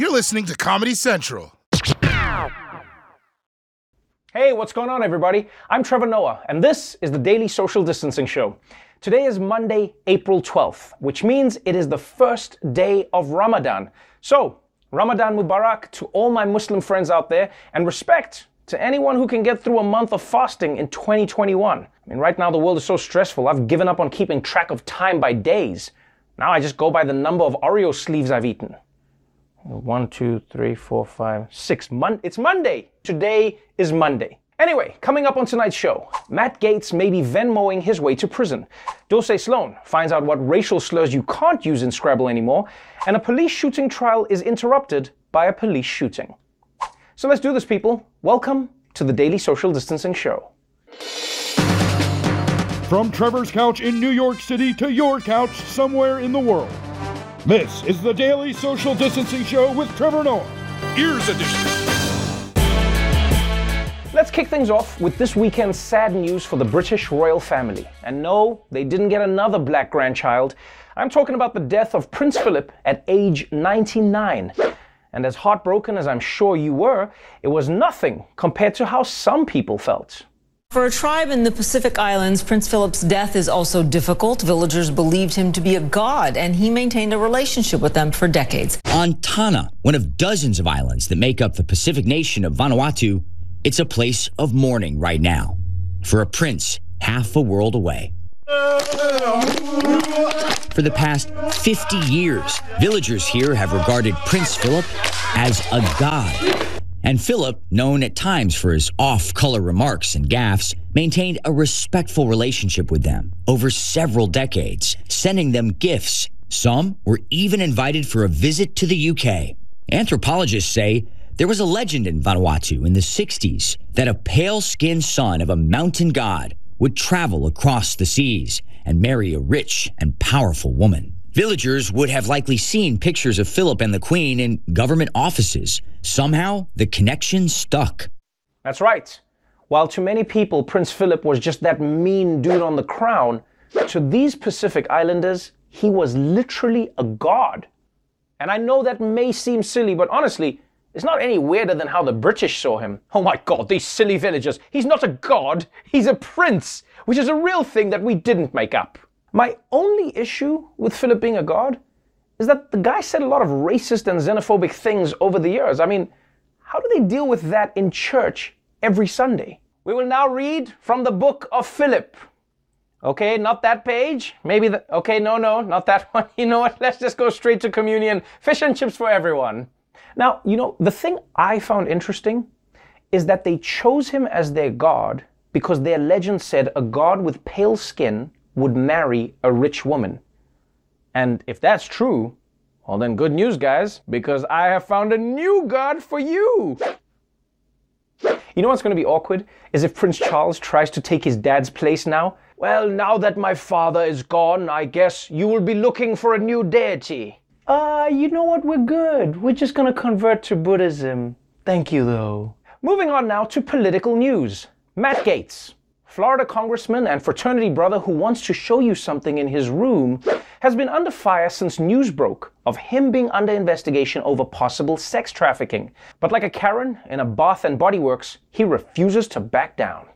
You're listening to Comedy Central. Hey, what's going on, everybody? I'm Trevor Noah, and this is the Daily Social Distancing Show. Today is Monday, April 12th, which means it is the first day of Ramadan. So, Ramadan Mubarak to all my Muslim friends out there, and respect to anyone who can get through a month of fasting in 2021. I mean, right now the world is so stressful, I've given up on keeping track of time by days. Now I just go by the number of Oreo sleeves I've eaten. One, two, three, four, five, six. Mon- it's Monday. Today is Monday. Anyway, coming up on tonight's show, Matt Gaetz may be Venmoing his way to prison. Dulce Sloan finds out what racial slurs you can't use in Scrabble anymore, and a police shooting trial is interrupted by a police shooting. So let's do this, people. Welcome to the Daily Social Distancing Show. From Trevor's couch in New York City to your couch somewhere in the world. This is the Daily Social Distancing Show with Trevor Noah. Ears Edition. Let's kick things off with this weekend's sad news for the British royal family. And no, they didn't get another black grandchild. I'm talking about the death of Prince Philip at age 99. And as heartbroken as I'm sure you were, it was nothing compared to how some people felt. For a tribe in the Pacific Islands, Prince Philip's death is also difficult. Villagers believed him to be a god, and he maintained a relationship with them for decades. On Tanna, one of dozens of islands that make up the Pacific nation of Vanuatu, it's a place of mourning right now for a prince half a world away. For the past 50 years, villagers here have regarded Prince Philip as a god. And Philip, known at times for his off color remarks and gaffes, maintained a respectful relationship with them over several decades, sending them gifts. Some were even invited for a visit to the UK. Anthropologists say there was a legend in Vanuatu in the 60s that a pale skinned son of a mountain god would travel across the seas and marry a rich and powerful woman. Villagers would have likely seen pictures of Philip and the Queen in government offices. Somehow, the connection stuck. That's right. While to many people, Prince Philip was just that mean dude on the crown, to these Pacific Islanders, he was literally a god. And I know that may seem silly, but honestly, it's not any weirder than how the British saw him. Oh my god, these silly villagers. He's not a god, he's a prince, which is a real thing that we didn't make up. My only issue with Philip being a god is that the guy said a lot of racist and xenophobic things over the years. I mean, how do they deal with that in church every Sunday? We will now read from the book of Philip. Okay, not that page. Maybe the. Okay, no, no, not that one. You know what? Let's just go straight to communion. Fish and chips for everyone. Now, you know, the thing I found interesting is that they chose him as their god because their legend said a god with pale skin would marry a rich woman. And if that's true, well, then good news, guys, because I have found a new god for you. You know what's going to be awkward? Is if Prince Charles tries to take his dad's place now. Well, now that my father is gone, I guess you will be looking for a new deity. Uh, you know what? We're good. We're just gonna convert to Buddhism. Thank you, though. Moving on now to political news. Matt Gaetz, Florida congressman and fraternity brother who wants to show you something in his room, has been under fire since news broke of him being under investigation over possible sex trafficking. But like a Karen in a Bath and Body Works, he refuses to back down.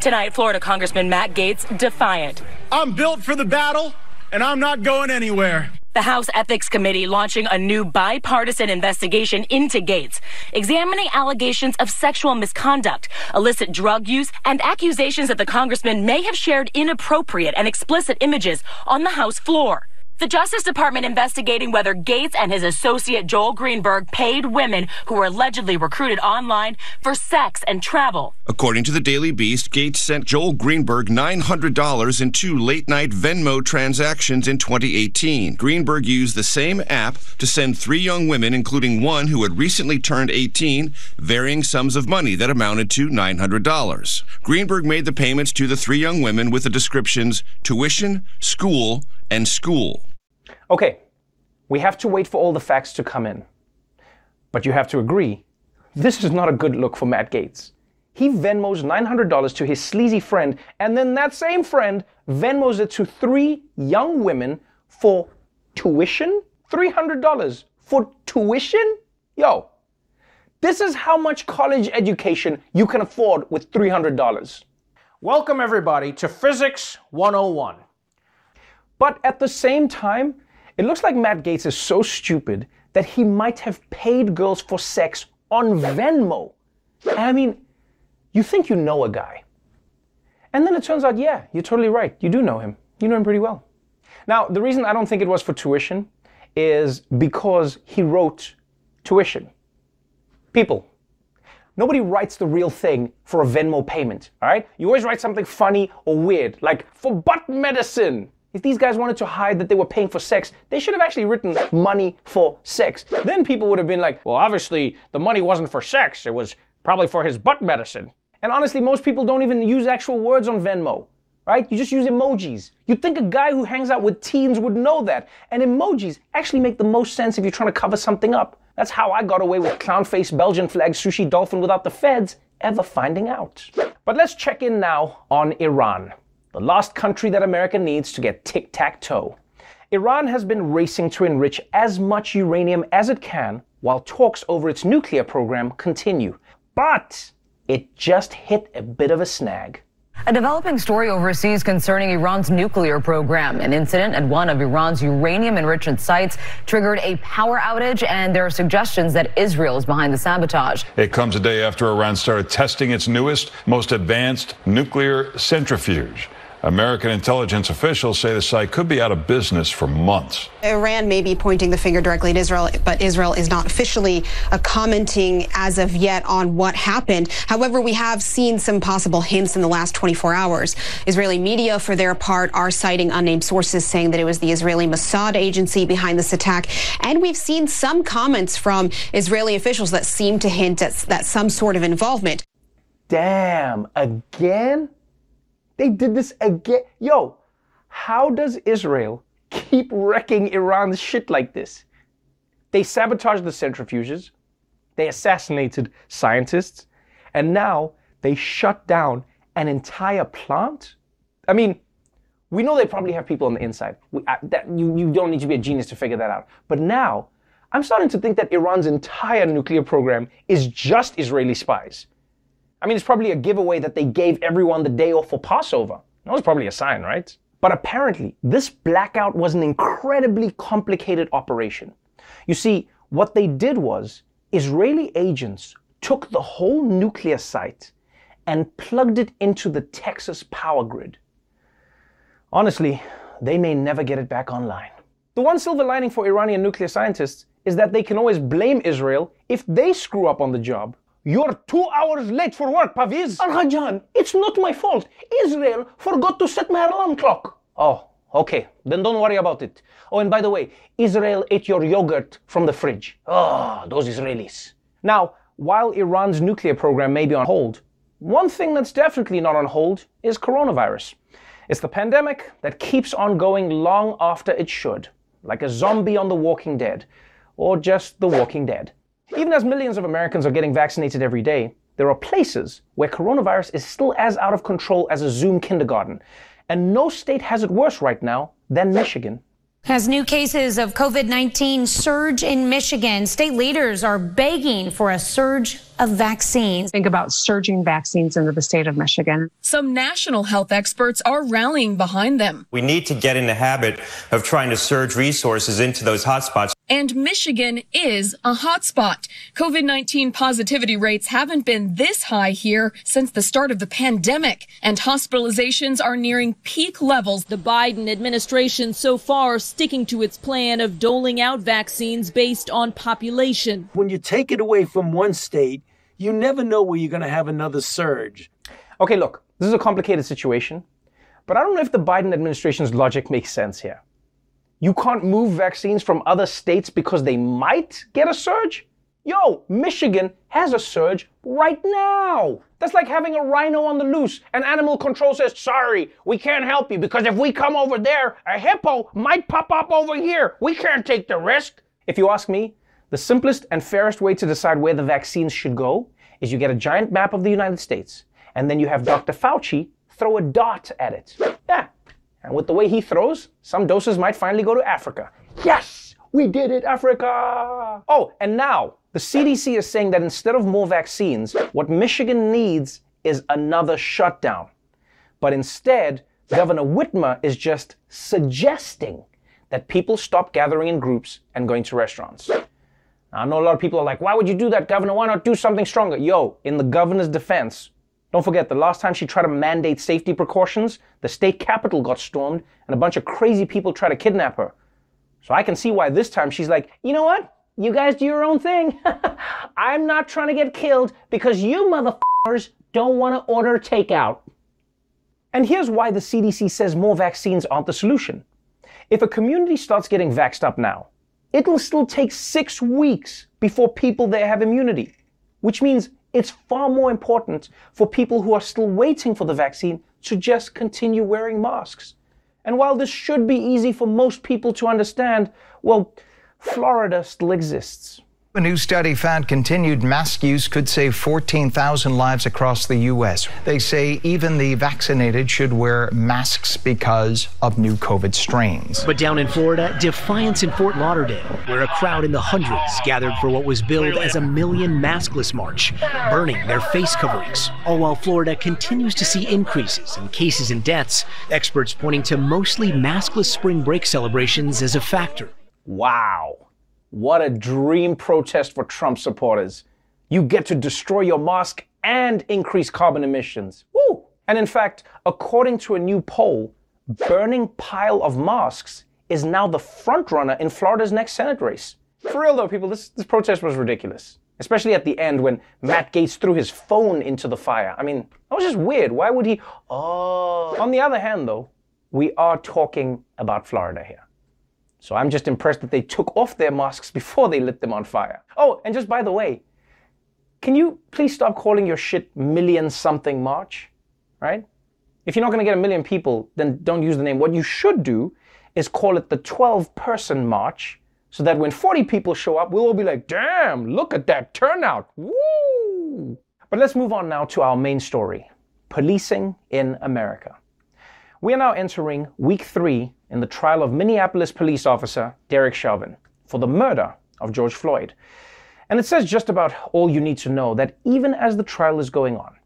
Tonight, Florida Congressman Matt Gaetz defiant. I'm built for the battle, and I'm not going anywhere. The House Ethics Committee launching a new bipartisan investigation into Gaetz, examining allegations of sexual misconduct, illicit drug use, and accusations that the congressman may have shared inappropriate and explicit images on the House floor. The Justice Department investigating whether Gaetz and his associate Joel Greenberg paid women who were allegedly recruited online for sex and travel. According to the Daily Beast, Gaetz sent Joel Greenberg $900 in two late night Venmo transactions in 2018. Greenberg used the same app to send three young women, including one who had recently turned 18, varying sums of money that amounted to $900. Greenberg made the payments to the three young women with the descriptions tuition, school, and school. Okay, we have to wait for all the facts to come in. But you have to agree, this is not a good look for Matt Gaetz. He Venmos $900 to his sleazy friend, and then that same friend Venmos it to three young women for tuition? $300 for tuition? Yo, this is how much college education you can afford with $300. Welcome, everybody, to Physics 101. But at the same time, it looks like Matt Gaetz is so stupid that he might have paid girls for sex on Venmo. I mean, you think you know a guy. And then it turns out, yeah, you're totally right. You do know him. You know him pretty well. Now, the reason I don't think it was for tuition is because he wrote tuition. People, nobody writes the real thing for a Venmo payment, all right? You always write something funny or weird, like for butt medicine. If these guys wanted to hide that they were paying for sex, they should have actually written money for sex. Then people would have been like, well, obviously the money wasn't for sex, it was probably for his butt medicine. And honestly, most people don't even use actual words on Venmo, right? You just use emojis. You'd think a guy who hangs out with teens would know that. And emojis actually make the most sense if you're trying to cover something up. That's how I got away with clown face, Belgian flag, sushi dolphin without the feds ever finding out. But let's check in now on Iran, the last country that America needs to get tic tac toe. Iran has been racing to enrich as much uranium as it can while talks over its nuclear program continue. But it just hit a bit of a snag. A developing story overseas concerning Iran's nuclear program. An incident at one of Iran's uranium enrichment sites triggered a power outage, and there are suggestions that Israel is behind the sabotage. It comes a day after Iran started testing its newest, most advanced nuclear centrifuge. American intelligence officials say the site could be out of business for months. Iran may be pointing the finger directly at Israel, but Israel is not officially uh, commenting as of yet on what happened. However, we have seen some possible hints in the last 24 hours. Israeli media, for their part, are citing unnamed sources saying that it was the Israeli Mossad agency behind this attack. And we've seen some comments from Israeli officials that seem to hint at that some sort of involvement. Damn, again? They did this again. Yo, how does Israel keep wrecking Iran's shit like this? They sabotaged the centrifuges, they assassinated scientists, and now they shut down an entire plant? I mean, we know they probably have people on the inside. We, that, you, you don't need to be a genius to figure that out. But now, I'm starting to think that Iran's entire nuclear program is just Israeli spies. I mean, it's probably a giveaway that they gave everyone the day off for Passover. That was probably a sign, right? But apparently, this blackout was an incredibly complicated operation. You see, what they did was Israeli agents took the whole nuclear site and plugged it into the Texas power grid. Honestly, they may never get it back online. The one silver lining for Iranian nuclear scientists is that they can always blame Israel if they screw up on the job. You're two hours late for work, Paviz. Arhajan, it's not my fault. Israel forgot to set my alarm clock. Oh, okay. Then don't worry about it. Oh, and by the way, Israel ate your yogurt from the fridge. Oh, those Israelis. Now, while Iran's nuclear program may be on hold, one thing that's definitely not on hold is coronavirus. It's the pandemic that keeps on going long after it should, like a zombie on The Walking Dead, or just The Walking Dead. Even as millions of Americans are getting vaccinated every day, there are places where coronavirus is still as out of control as a Zoom kindergarten. And no state has it worse right now than Michigan. As new cases of COVID 19 surge in Michigan, state leaders are begging for a surge of vaccines. Think about surging vaccines into the state of Michigan. Some national health experts are rallying behind them. We need to get in the habit of trying to surge resources into those hotspots. And Michigan is a hotspot. COVID 19 positivity rates haven't been this high here since the start of the pandemic, and hospitalizations are nearing peak levels. The Biden administration so far sticking to its plan of doling out vaccines based on population. When you take it away from one state, you never know where you're going to have another surge. Okay, look, this is a complicated situation, but I don't know if the Biden administration's logic makes sense here. You can't move vaccines from other states because they might get a surge? Yo, Michigan has a surge right now. That's like having a rhino on the loose and animal control says, sorry, we can't help you because if we come over there, a hippo might pop up over here. We can't take the risk. If you ask me, the simplest and fairest way to decide where the vaccines should go is you get a giant map of the United States and then you have Dr. Fauci throw a dot at it. Yeah, and with the way he throws, some doses might finally go to Africa. Yes! We did it, Africa! Oh, and now, The CDC is saying that instead of more vaccines, what Michigan needs is another shutdown. But instead, Governor Whitmer is just suggesting that people stop gathering in groups and going to restaurants. I know a lot of people are like, why would you do that, Governor? Why not do something stronger? Yo, in the governor's defense, don't forget the last time she tried to mandate safety precautions, the state capitol got stormed and a bunch of crazy people tried to kidnap her. So I can see why this time she's like, you know what? You guys do your own thing. I'm not trying to get killed because you motherfuckers don't want to order takeout. And here's why the CDC says more vaccines aren't the solution. If a community starts getting vaxxed up now, it will still take six weeks before people there have immunity, which means it's far more important for people who are still waiting for the vaccine to just continue wearing masks. And while this should be easy for most people to understand, well, Florida still exists. A new study found continued mask use could save 14,000 lives across the U.S. They say even the vaccinated should wear masks because of new COVID strains. But down in Florida, defiance in Fort Lauderdale, where a crowd in the hundreds gathered for what was billed as a million maskless march, burning their face coverings. All while Florida continues to see increases in cases and deaths, experts pointing to mostly maskless spring break celebrations as a factor. Wow. What a dream protest for Trump supporters. You get to destroy your mosque and increase carbon emissions. Woo! And in fact, according to a new poll, burning pile of mosques is now the frontrunner in Florida's next Senate race. For real though, people, this, this protest was ridiculous. Especially at the end when Matt Gaetz threw his phone into the fire. I mean, that was just weird. Why would he? Oh. On the other hand, though, we are talking about Florida here. So I'm just impressed that they took off their masks before they lit them on fire. Oh, and just by the way, can you please stop calling your shit million something march? Right? If you're not going to get a million people, then don't use the name. What you should do is call it the 12 person march so that when 40 people show up, we'll all be like, damn, look at that turnout. Woo! But let's move on now to our main story policing in America. We are now entering week three in the trial of Minneapolis police officer Derek Chauvin for the murder of George Floyd. And it says just about all you need to know that even as the trial is going on,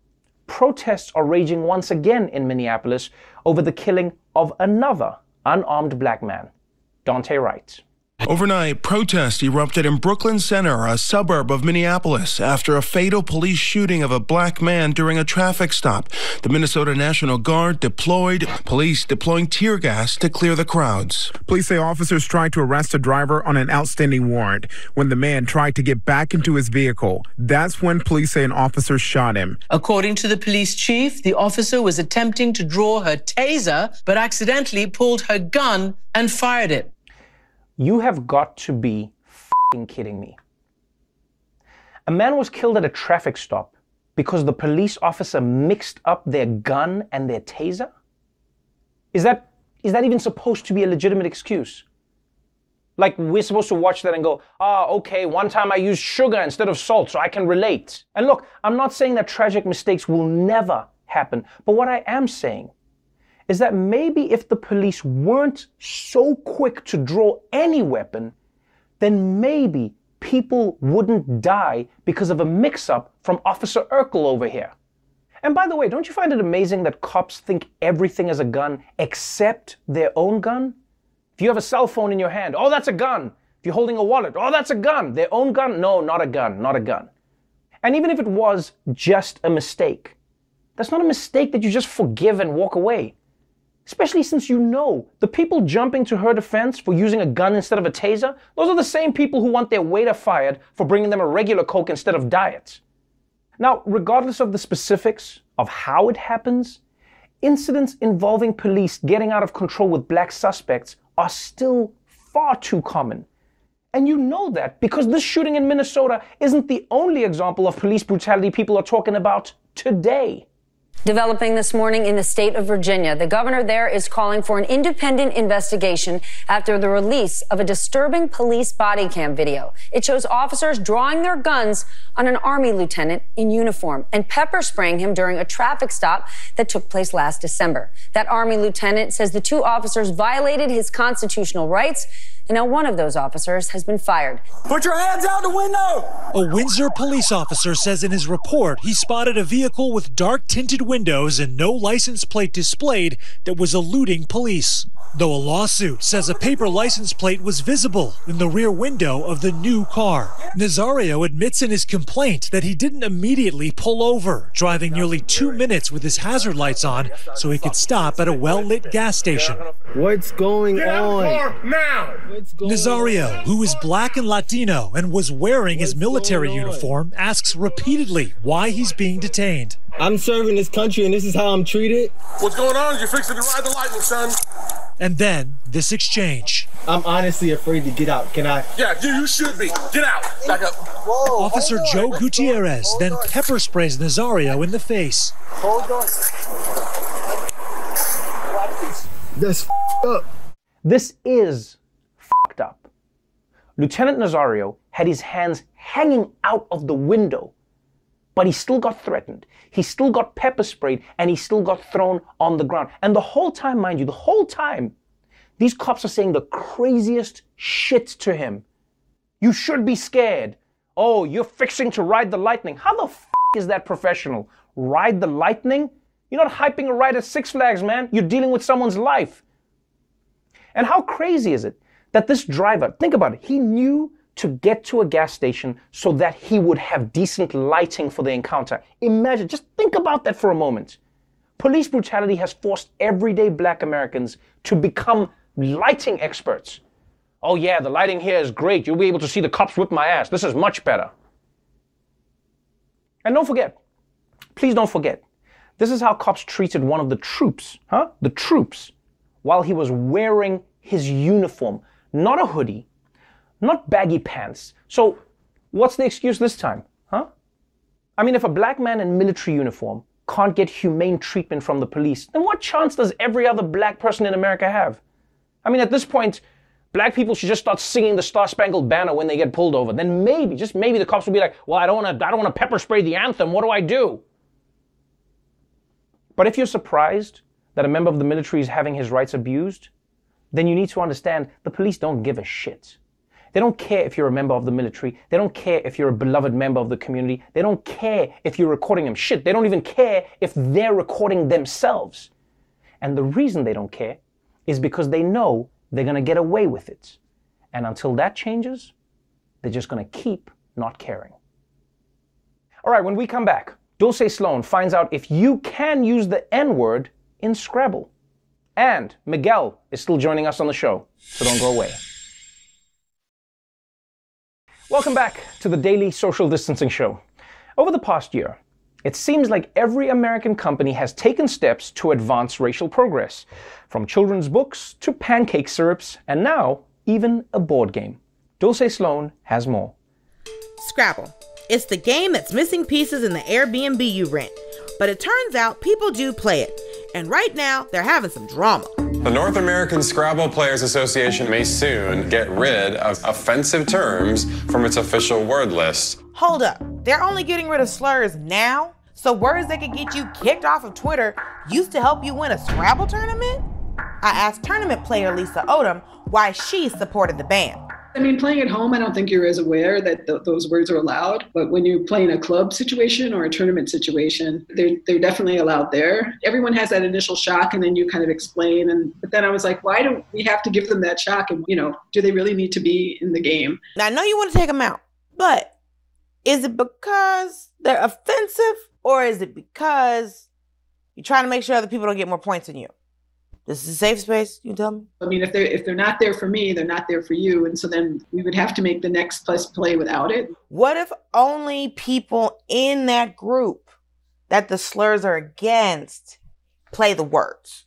protests are raging once again in Minneapolis over the killing of another unarmed black man, Daunte Wright. Overnight, protests erupted in Brooklyn Center, a suburb of Minneapolis, after a fatal police shooting of a black man during a traffic stop. The Minnesota National Guard deployed, police deploying tear gas to clear the crowds. Police say officers tried to arrest a driver on an outstanding warrant. When the man tried to get back into his vehicle, that's when police say an officer shot him. According to the police chief, the officer was attempting to draw her taser, but accidentally pulled her gun and fired it. You have got to be kidding me. A man was killed at a traffic stop because the police officer mixed up their gun and their taser? Is that is that even supposed to be a legitimate excuse? Like we're supposed to watch that and go, ah, oh, okay, one time I used sugar instead of salt, so I can relate. And look, I'm not saying that tragic mistakes will never happen, but what I am saying is that maybe if the police weren't so quick to draw any weapon, then maybe people wouldn't die because of a mix up from Officer Urkel over here. And by the way, don't you find it amazing that cops think everything is a gun except their own gun? If you have a cell phone in your hand, oh, that's a gun. If you're holding a wallet, oh, that's a gun. Their own gun? No, not a gun, not a gun. And even if it was just a mistake, that's not a mistake that you just forgive and walk away. Especially since you know the people jumping to her defense for using a gun instead of a taser, those are the same people who want their waiter fired for bringing them a regular Coke instead of diet. Now, regardless of the specifics of how it happens, incidents involving police getting out of control with black suspects are still far too common. And you know that because this shooting in Minnesota isn't the only example of police brutality people are talking about today. Developing this morning in the state of Virginia, the governor there is calling for an independent investigation after the release of a disturbing police body cam video. It shows officers drawing their guns on an army lieutenant in uniform and pepper spraying him during a traffic stop that took place last December. That army lieutenant says the two officers violated his constitutional rights And now one of those officers has been fired. Put your hands out the window! A Windsor police officer says in his report he spotted a vehicle with dark tinted windows and no license plate displayed that was eluding police. Though a lawsuit says a paper license plate was visible in the rear window of the new car. Nazario admits in his complaint that he didn't immediately pull over, driving nearly two minutes with his hazard lights on so he could stop at a well lit gas station. What's going on? now! Nazario, who is black and Latino and was wearing his military uniform, asks repeatedly why he's being detained. I'm serving this country and this is how I'm treated. What's going on? You're fixing to ride the lightning, son. And then this exchange. I'm honestly afraid to get out. Can I? Yeah, you, you should be. Get out. Back up. Whoa, Officer Joe Gutierrez then pepper sprays Nazario in the face. Hold on. That's up. This is fucked up. Lieutenant Nazario had his hands hanging out of the window, but he still got threatened. He still got pepper sprayed and he still got thrown on the ground. And the whole time, mind you, the whole time, these cops are saying the craziest shit to him. You should be scared. Oh, you're fixing to ride the lightning. How the is that professional? Ride the lightning? You're not hyping a ride at Six Flags, man. You're dealing with someone's life. And how crazy is it that this driver, think about it, he knew to get to a gas station so that he would have decent lighting for the encounter. Imagine, just think about that for a moment. Police brutality has forced everyday black Americans to become lighting experts. Oh, yeah, the lighting here is great. You'll be able to see the cops whip my ass. This is much better. And don't forget, please don't forget, this is how cops treated one of the troops, huh? The troops, while he was wearing his uniform, not a hoodie, not baggy pants. So, what's the excuse this time, huh? I mean, if a black man in military uniform can't get humane treatment from the police, then what chance does every other black person in America have? I mean, at this point, black people should just start singing the Star Spangled Banner when they get pulled over. Then maybe, just maybe, the cops will be like, "Well, I don't want to, I don't want to pepper spray the anthem. What do I do?" But if you're surprised that a member of the military is having his rights abused, then you need to understand the police don't give a shit. They don't care if you're a member of the military. They don't care if you're a beloved member of the community. They don't care if you're recording them. Shit, they don't even care if they're recording themselves. And the reason they don't care is because they know they're going to get away with it. And until that changes, they're just going to keep not caring. All right, when we come back, Dulce Sloan finds out if you can use the N word in Scrabble. And Miguel is still joining us on the show, so don't go away. Welcome back to the Daily Social Distancing Show. Over the past year, it seems like every American company has taken steps to advance racial progress, from children's books to pancake syrups, and now even a board game. Dulce Sloan has more. Scrabble. It's the game that's missing pieces in the Airbnb you rent. But it turns out people do play it. And right now, they're having some drama. The North American Scrabble Players Association may soon get rid of offensive terms from its official word list. Hold up. They're only getting rid of slurs now? So words that could get you kicked off of Twitter used to help you win a Scrabble tournament? I asked tournament player Lisa Odom why she supported the ban. I mean, playing at home, I don't think you're as aware that th- those words are allowed. But when you play in a club situation or a tournament situation, they're, they're definitely allowed there. Everyone has that initial shock, and then you kind of explain. And but then I was like, why do we have to give them that shock? And you know, do they really need to be in the game? Now I know you want to take them out, but is it because they're offensive, or is it because you're trying to make sure other people don't get more points than you? This is a safe space. You tell me. I mean, if they're if they're not there for me, they're not there for you, and so then we would have to make the next plus play without it. What if only people in that group that the slurs are against play the words?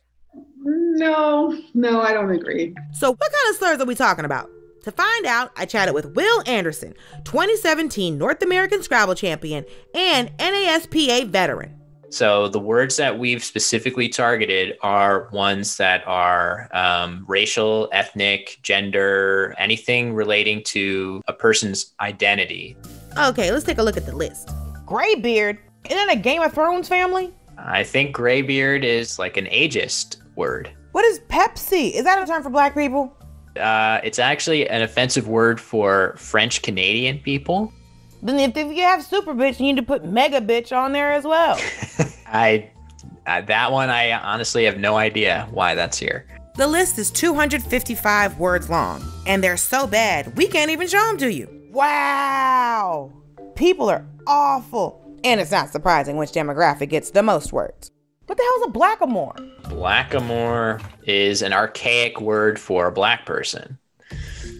No, no, I don't agree. So, what kind of slurs are we talking about? To find out, I chatted with Will Anderson, 2017 North American Scrabble champion and NASPA veteran. So the words that we've specifically targeted are ones that are um, racial, ethnic, gender, anything relating to a person's identity. Okay, let's take a look at the list. Graybeard, isn't that a Game of Thrones family? I think graybeard is like an ageist word. What is Pepsi? Is that a term for black people? Uh, it's actually an offensive word for French Canadian people. Then if, if you have super bitch, you need to put mega bitch on there as well. I uh, that one I honestly have no idea why that's here. The list is 255 words long, and they're so bad we can't even show them to you. Wow! People are awful. And it's not surprising which demographic gets the most words. What the hell is a blackamoor? Blackamoor is an archaic word for a black person.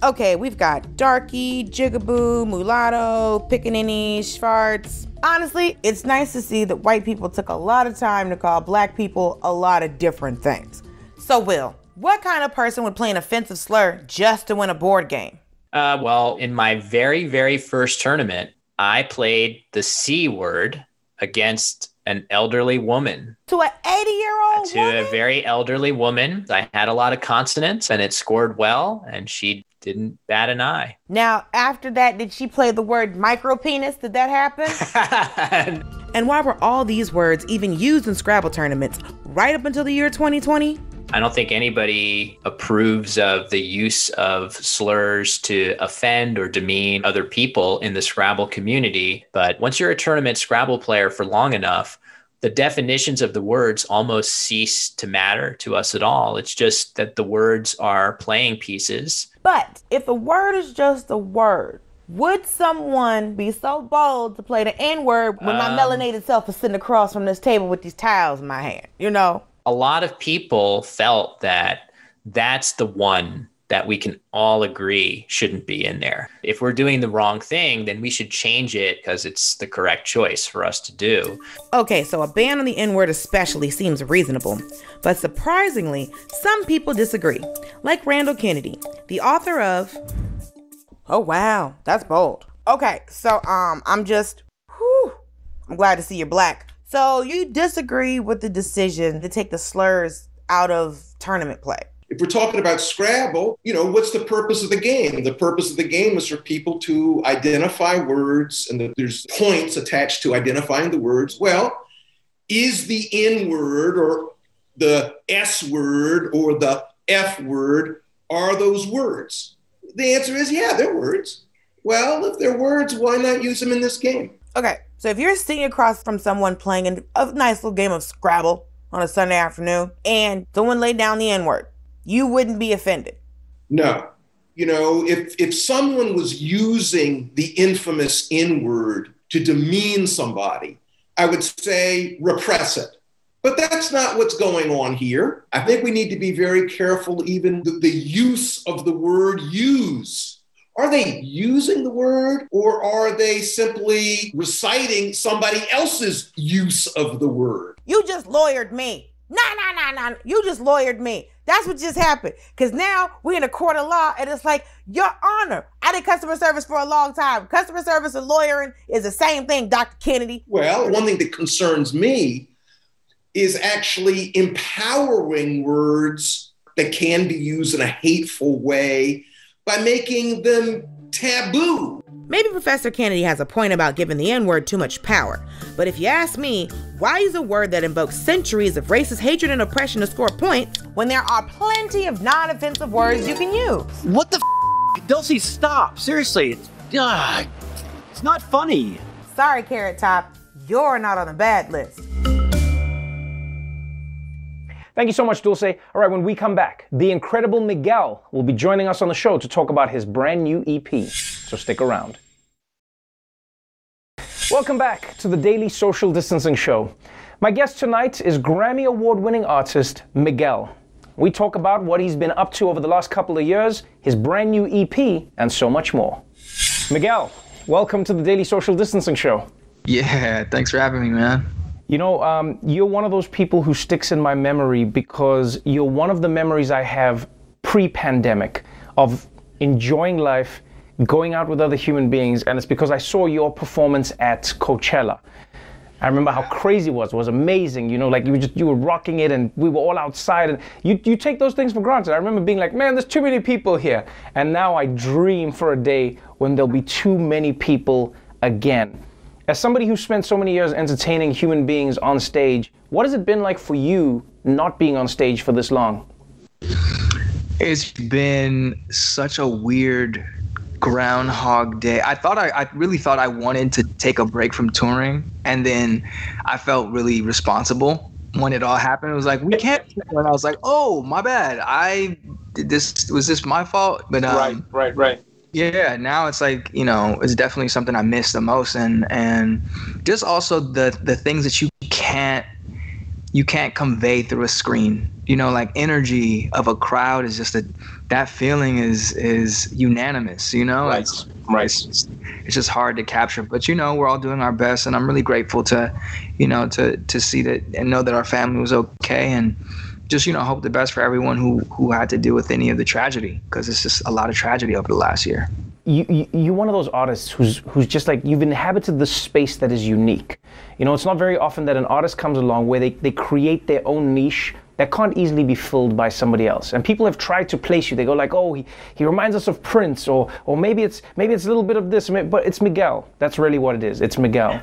Okay, we've got darky, jigaboo, mulatto, pickaninny, schwartz. Honestly, it's nice to see that white people took a lot of time to call black people a lot of different things. So, Will, what kind of person would play an offensive slur just to win a board game? Uh, well, in my very, very first tournament, I played the C word against an elderly woman. To an 80 year old? To woman? a very elderly woman. I had a lot of consonants and it scored well, and she didn't bat an eye. Now, after that, did she play the word micro penis? Did that happen? and why were all these words even used in Scrabble tournaments right up until the year 2020? I don't think anybody approves of the use of slurs to offend or demean other people in the Scrabble community. But once you're a tournament Scrabble player for long enough, the definitions of the words almost cease to matter to us at all. It's just that the words are playing pieces. But if a word is just a word, would someone be so bold to play the N word when um, my melanated self is sitting across from this table with these towels in my hand? You know? A lot of people felt that that's the one that we can all agree shouldn't be in there. If we're doing the wrong thing, then we should change it because it's the correct choice for us to do. Okay, so a ban on the N word especially seems reasonable. But surprisingly, some people disagree. Like Randall Kennedy, the author of Oh wow, that's bold. Okay, so um I'm just whew, I'm glad to see you're black. So you disagree with the decision to take the slurs out of tournament play? If we're talking about Scrabble, you know, what's the purpose of the game? The purpose of the game is for people to identify words, and there's points attached to identifying the words. Well, is the N word or the S word or the F word, are those words? The answer is yeah, they're words. Well, if they're words, why not use them in this game? Okay, so if you're sitting across from someone playing a nice little game of Scrabble on a Sunday afternoon and someone laid down the N word, you wouldn't be offended. No. You know, if if someone was using the infamous N word to demean somebody, I would say repress it. But that's not what's going on here. I think we need to be very careful, even the, the use of the word use. Are they using the word or are they simply reciting somebody else's use of the word? You just lawyered me. Nah, nah, nah, nah. You just lawyered me. That's what just happened. Because now we're in a court of law and it's like, Your Honor, I did customer service for a long time. Customer service and lawyering is the same thing, Dr. Kennedy. Well, one thing that concerns me is actually empowering words that can be used in a hateful way by making them taboo. Maybe Professor Kennedy has a point about giving the N word too much power. But if you ask me, why use a word that invokes centuries of racist hatred and oppression to score points when there are plenty of non offensive words you can use? What the f? Dulce, stop. Seriously. It's, uh, it's not funny. Sorry, Carrot Top. You're not on the bad list. Thank you so much, Dulce. All right, when we come back, the incredible Miguel will be joining us on the show to talk about his brand new EP. So stick around. Welcome back to the Daily Social Distancing Show. My guest tonight is Grammy Award winning artist Miguel. We talk about what he's been up to over the last couple of years, his brand new EP, and so much more. Miguel, welcome to the Daily Social Distancing Show. Yeah, thanks for having me, man. You know, um, you're one of those people who sticks in my memory because you're one of the memories I have pre pandemic of enjoying life, going out with other human beings, and it's because I saw your performance at Coachella. I remember how crazy it was. It was amazing. You know, like you were just you were rocking it, and we were all outside, and you you take those things for granted. I remember being like, man, there's too many people here, and now I dream for a day when there'll be too many people again. As somebody who spent so many years entertaining human beings on stage, what has it been like for you not being on stage for this long? It's been such a weird groundhog day. I thought I, I really thought I wanted to take a break from touring, and then I felt really responsible when it all happened. It was like we can't. And I was like, oh my bad. I did this. Was this my fault? But um, right, right, right. Yeah, now it's like you know, it's definitely something I miss the most, and and just also the the things that you can't you can't convey through a screen. You know, like energy of a crowd is just a that feeling is is unanimous. You know, right, it's, right. It's just, it's just hard to capture. But you know, we're all doing our best, and I'm really grateful to, you know, to to see that and know that our family was okay, and just you know hope the best for everyone who who had to deal with any of the tragedy because it's just a lot of tragedy over the last year. You, you you're one of those artists who's who's just like you've inhabited the space that is unique. You know, it's not very often that an artist comes along where they, they create their own niche that can't easily be filled by somebody else. And people have tried to place you. They go like, oh, he, he reminds us of Prince, or or maybe it's maybe it's a little bit of this, but it's Miguel. That's really what it is. It's Miguel.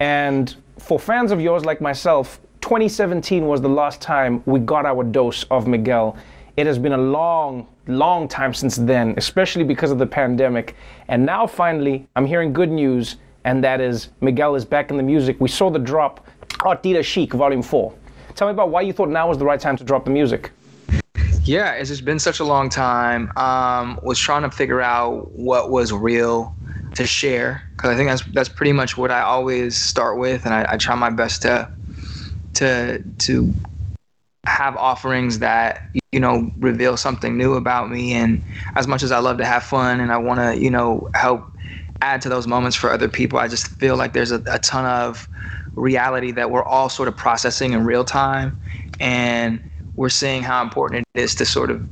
And for fans of yours like myself, 2017 was the last time we got our dose of Miguel. It has been a long, long time since then, especially because of the pandemic. And now finally, I'm hearing good news, and that is Miguel is back in the music. We saw the drop, Art Dealer Chic, Volume 4. Tell me about why you thought now was the right time to drop the music. Yeah, it's just been such a long time. Um, was trying to figure out what was real to share because I think that's that's pretty much what I always start with, and I, I try my best to to to have offerings that you know reveal something new about me and as much as i love to have fun and i want to you know help add to those moments for other people i just feel like there's a, a ton of reality that we're all sort of processing in real time and we're seeing how important it is to sort of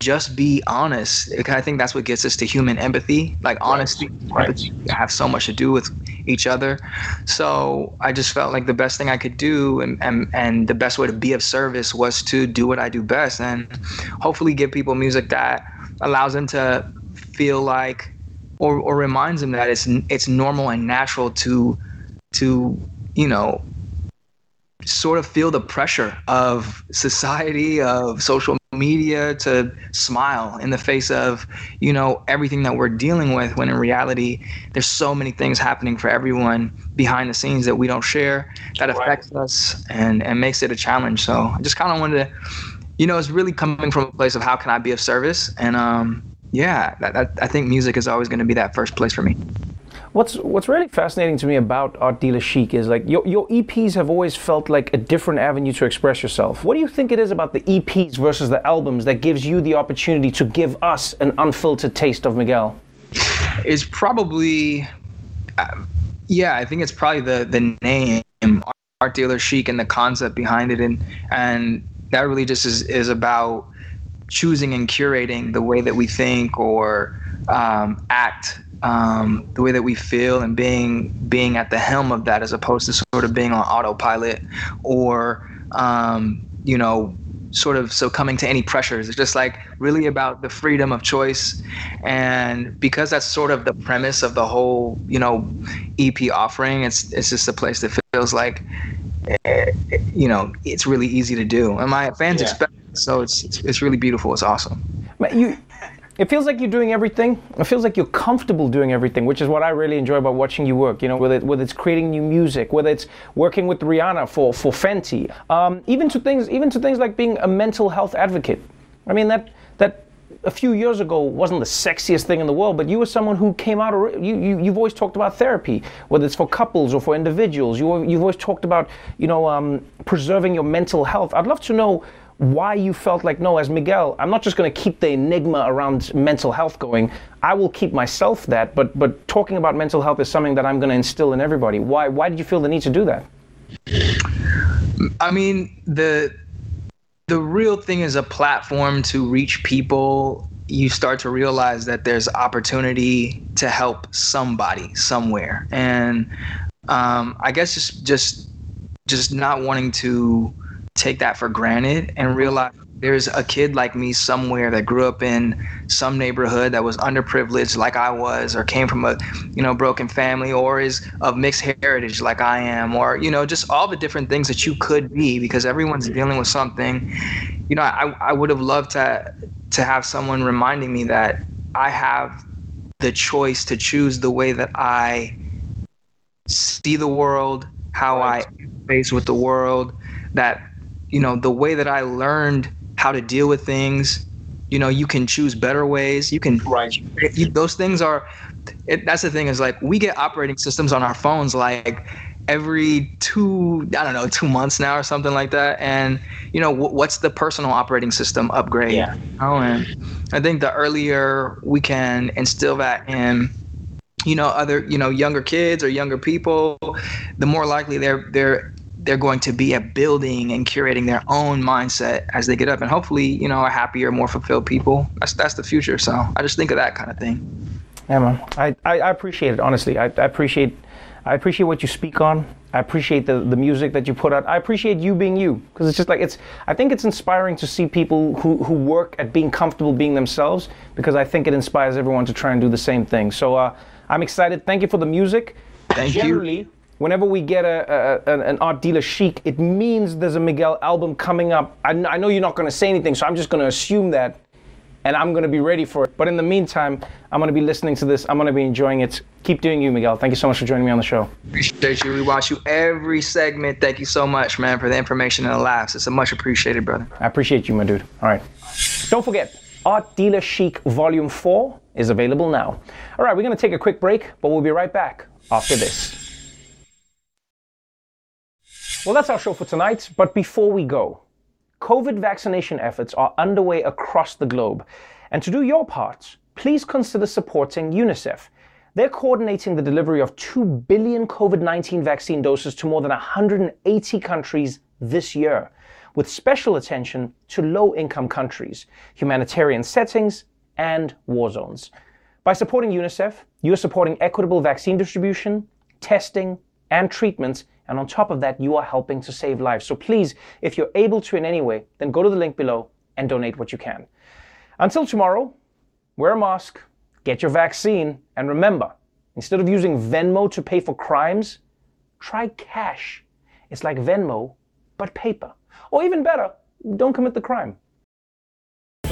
just be honest. I think that's what gets us to human empathy. Like honesty, right. empathy have so much to do with each other. So I just felt like the best thing I could do and, and, and the best way to be of service was to do what I do best and hopefully give people music that allows them to feel like or, or reminds them that it's it's normal and natural to to you know sort of feel the pressure of society of social media to smile in the face of you know everything that we're dealing with when in reality there's so many things happening for everyone behind the scenes that we don't share that affects right. us and and makes it a challenge. So i just kind of wanted to you know it's really coming from a place of how can i be of service? And um yeah that, that, i think music is always going to be that first place for me What's what's really fascinating to me about Art Dealer Chic is like your, your EPs have always felt like a different avenue to express yourself. What do you think it is about the EPs versus the albums that gives you the opportunity to give us an unfiltered taste of Miguel? It's probably, uh, yeah, I think it's probably the the name Art Dealer Chic and the concept behind it, and and that really just is is about choosing and curating the way that we think or um, act um, the way that we feel and being being at the helm of that as opposed to sort of being on autopilot or um, you know sort of succumbing to any pressures. It's just like really about the freedom of choice. And because that's sort of the premise of the whole you know ep offering it's it's just a place that feels like eh, you know it's really easy to do. And my fans yeah. expect it, so it's, it's it's really beautiful. It's awesome. You it feels like you're doing everything. It feels like you're comfortable doing everything, which is what I really enjoy about watching you work. You know, whether, whether it's creating new music, whether it's working with Rihanna for for Fenty, um, even to things even to things like being a mental health advocate. I mean that that a few years ago wasn't the sexiest thing in the world, but you were someone who came out. You, you you've always talked about therapy, whether it's for couples or for individuals. You you've always talked about you know um, preserving your mental health. I'd love to know why you felt like no as miguel i'm not just going to keep the enigma around mental health going. I will keep myself that but but talking about mental health is something that i'm going to instill in everybody. Why why did you feel the need to do that? I mean the the real thing is a platform to reach people. You start to realize that there's opportunity to help somebody somewhere. And um, i guess just just just not wanting to take that for granted and realize there's a kid like me somewhere that grew up in some neighborhood that was underprivileged like I was or came from a you know broken family or is of mixed heritage like I am or you know just all the different things that you could be because everyone's dealing with something. You know, I, I would have loved to to have someone reminding me that I have the choice to choose the way that I see the world, how I face with the world, that you know, the way that I learned how to deal with things, you know, you can choose better ways. You can right. You, those things are it, that's the thing is like we get operating systems on our phones like every two i don't know two months now or something like that and you know w- what's the personal operating system upgrade yeah. oh and i think the earlier we can instill that in you know other you know younger kids or younger people the more likely they're they're they're going to be at building and curating their own mindset as they get up and hopefully you know a happier more fulfilled people that's that's the future so i just think of that kind of thing yeah man i i, I appreciate it honestly I, I appreciate I appreciate what you speak on. I appreciate the, the music that you put out. I appreciate you being you because it's just like it's. I think it's inspiring to see people who, who work at being comfortable being themselves because I think it inspires everyone to try and do the same thing. So uh, I'm excited. Thank you for the music. Thank Generally, you. Whenever we get a, a, an art dealer chic, it means there's a Miguel album coming up. I, I know you're not going to say anything, so I'm just going to assume that and I'm going to be ready for it. But in the meantime, I'm going to be listening to this. I'm going to be enjoying it. Keep doing you, Miguel. Thank you so much for joining me on the show. Appreciate you. We watch you every segment. Thank you so much, man, for the information and the laughs. It's a much appreciated, brother. I appreciate you, my dude. All right. Don't forget, Art Dealer Chic Volume 4 is available now. All right, we're going to take a quick break, but we'll be right back after this. Well, that's our show for tonight. But before we go, COVID vaccination efforts are underway across the globe. And to do your part, please consider supporting UNICEF. They're coordinating the delivery of 2 billion COVID 19 vaccine doses to more than 180 countries this year, with special attention to low income countries, humanitarian settings, and war zones. By supporting UNICEF, you are supporting equitable vaccine distribution, testing, and treatments and on top of that, you are helping to save lives. So please, if you're able to in any way, then go to the link below and donate what you can. Until tomorrow, wear a mask, get your vaccine, and remember, instead of using Venmo to pay for crimes, try cash. It's like Venmo, but paper. Or even better, don't commit the crime.